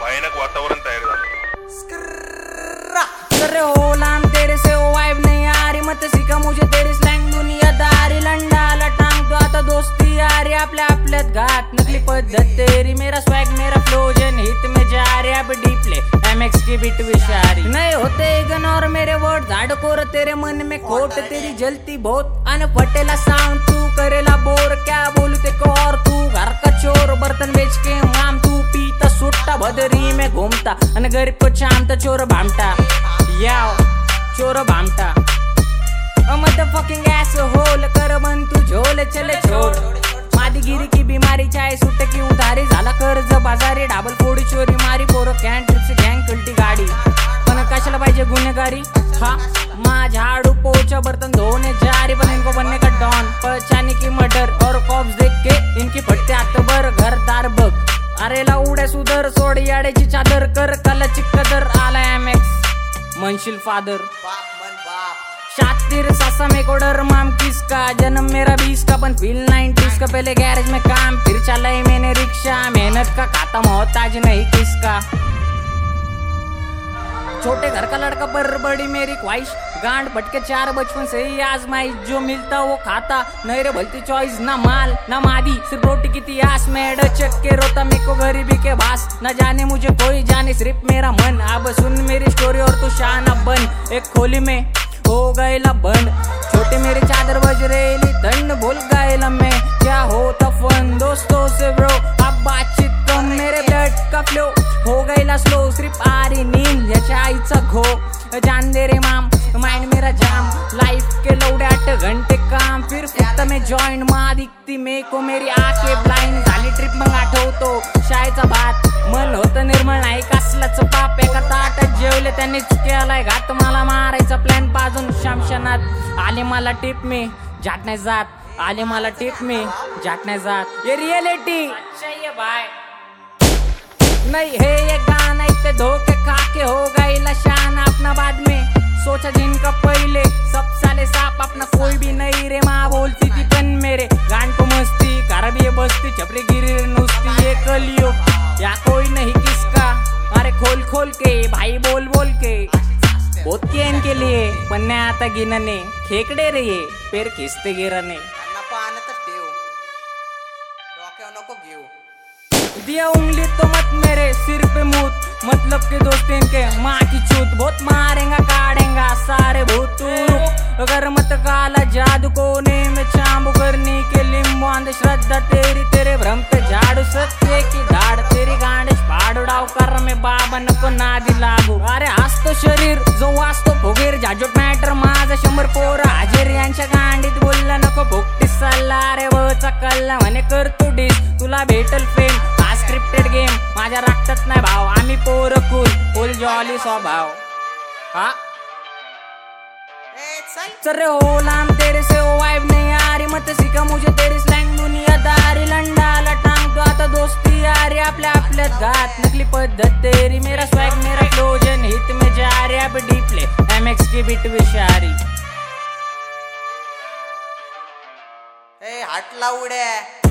भयानक वातावरण तयार झालं. कर हो लाम तेरे से हो ओ वाइब नहीं आ रही मत सिका मुझे तेरी स्लँग दुनियादारी लंडाला टांगतो आता दोस्ती यारी. आपल्या आपल्यात घात नकली पद्धत तेरी. मेरा स्वैग मेरा फ्लोजन हित में जा रही अब डीपले एमएक्स की बिट विशारी नहीं होते इग्नोर मेरे वर्ड झाड़कोर तेरे मन में खोट. तेरी जलती बहुत. अन फटेला साउंड तू करेला बोर. अन गरीब को चामता चोर भामटा याव चोर भामटा मदरफकिंग एस होल कर बन तू झोल चले छोड़ मादीगिरी की बीमारी चाहे सुट की उधारी झाला कर्ज बाजारी डाबल फोडी चोरी मारी पोरं कॅन ट्रिप्स गँग कलटी गाडी पण कशाला पाहिजे गुन्हेगारी हा मा झाड़ू पोछा बर्तन धोने जारी पण इनको बनने का डॉन पहचाने की मर्डर और कॉप्स देख के इनकी फटते आतबर घर दार अरेला उड्या सुधर सोड याड्याची चादर कर कलाची कदर. आला एम एक्स म्हणशील फादर शातिर सासा में को डर माम किसका जन्म मेरा बीस का पन फील नाइनटीज का. पहले गैरेज में काम फिर चला ही मैंने रिक्शा मेहनत का खाता मोहताज नहीं किसका. छोटे घर का लड़का पर बड़ी मेरी ख्वाहिश। गांड भटके चार बचपन से ही आजमाइश। जो मिलता वो खाता। नहीं रे भलती चॉइस ना माल, ना मादी। सिर्फ़ रोटी की तिहास में चक के रोता मेरे को गरीबी के भास न जाने मुझे कोई जाने, सिर्फ़ मेरा मन। अब सुन मेरी स्टोरी और तू शान बन। एक खोली में हो गएला बंद छोटे हो गएला स्लो सिर्फ आरी रही नींद याच्या आईचा घो. जान दे रे माम माइंड मेरा जाम. लाइफ के लोडे आठ घंटे काम. फिर फक्त मैं जॉईन मा दिखती मे को मेरी आके ब्लाइंड झाली ट्रिप मग आठवतो शाळेचा भात. मन होतं निर्मळ नाही कसलाच पाप. एका ताटात जेवले त्यांनी केलाय घात. मला मारायचा प्लॅन पाजून शामशानात आले मला टिप मी जात नाही जात. आले मला टिप मी जात नाही जात. ये रियलिटी बाय. नहीं, है ये गाना इतने धोखे खा के हो गई लशान अपना बाद में। सोचा जिनका पहले सब साले साप, अपना कोई भी नहीं रे माँ बोलती थी पन मेरे। गान को मस्ती खराब ये बस्ती चपड़ी गिरी नुस्ती, ये कलियो। या कोई नहीं किसका? अरे खोल खोल के, भाई बोल बोल के। बहुत के इनके लिए, पन्ने आता गिनने। खेकडे रे ये, पेर खिसते गिरने। त्यांना पाहण्यातच ठेव डोक्यावर नको घेऊ दिया उंगली तो मत मेरे सिर पे मूत। मतलब के दोस्त इनके माँ की छूत। बहुत मारेगा, काटेगा, सारे भूत। अगर मत काला जादू कोने में चांबू करने के लिंबू अंधश्रद्धा तेरी, तेरे भ्रम पे झाड़ू। सत्य की धाड़ तेरी गांडिश फाड़ उड़ाव कर में बाबा नको नादी लागू। अरे असतो शरीर, जो वाचतो फुगीर जाजोट मॅटर माझा शंभर पोर हाजीर, यांच्या गांडीत बोलला नको, भुकटी सल्ला रे वचा कल्ला म्हणे करतो डिस तुला भेटल फेम माझ्या राखतात नाही भाव. आम्ही पोर कुल फुल जॉली स्वभाव. हा? ए चल रे हो लाम तेरे से ओ वाइब नहीं आ रही मत सीखा मुझे तेरी स्लैंग स्लँग दुनियादारी लंडाला टांगतो आता दोस्ती यारी. आपल्या आपल्यात घात नकली पद्धत तेरी. मेरा स्वैग मेरा फ्लोजन हित में जा रही अब डीपले एमएक्स की बिट विशारी ए हाटला उड्या.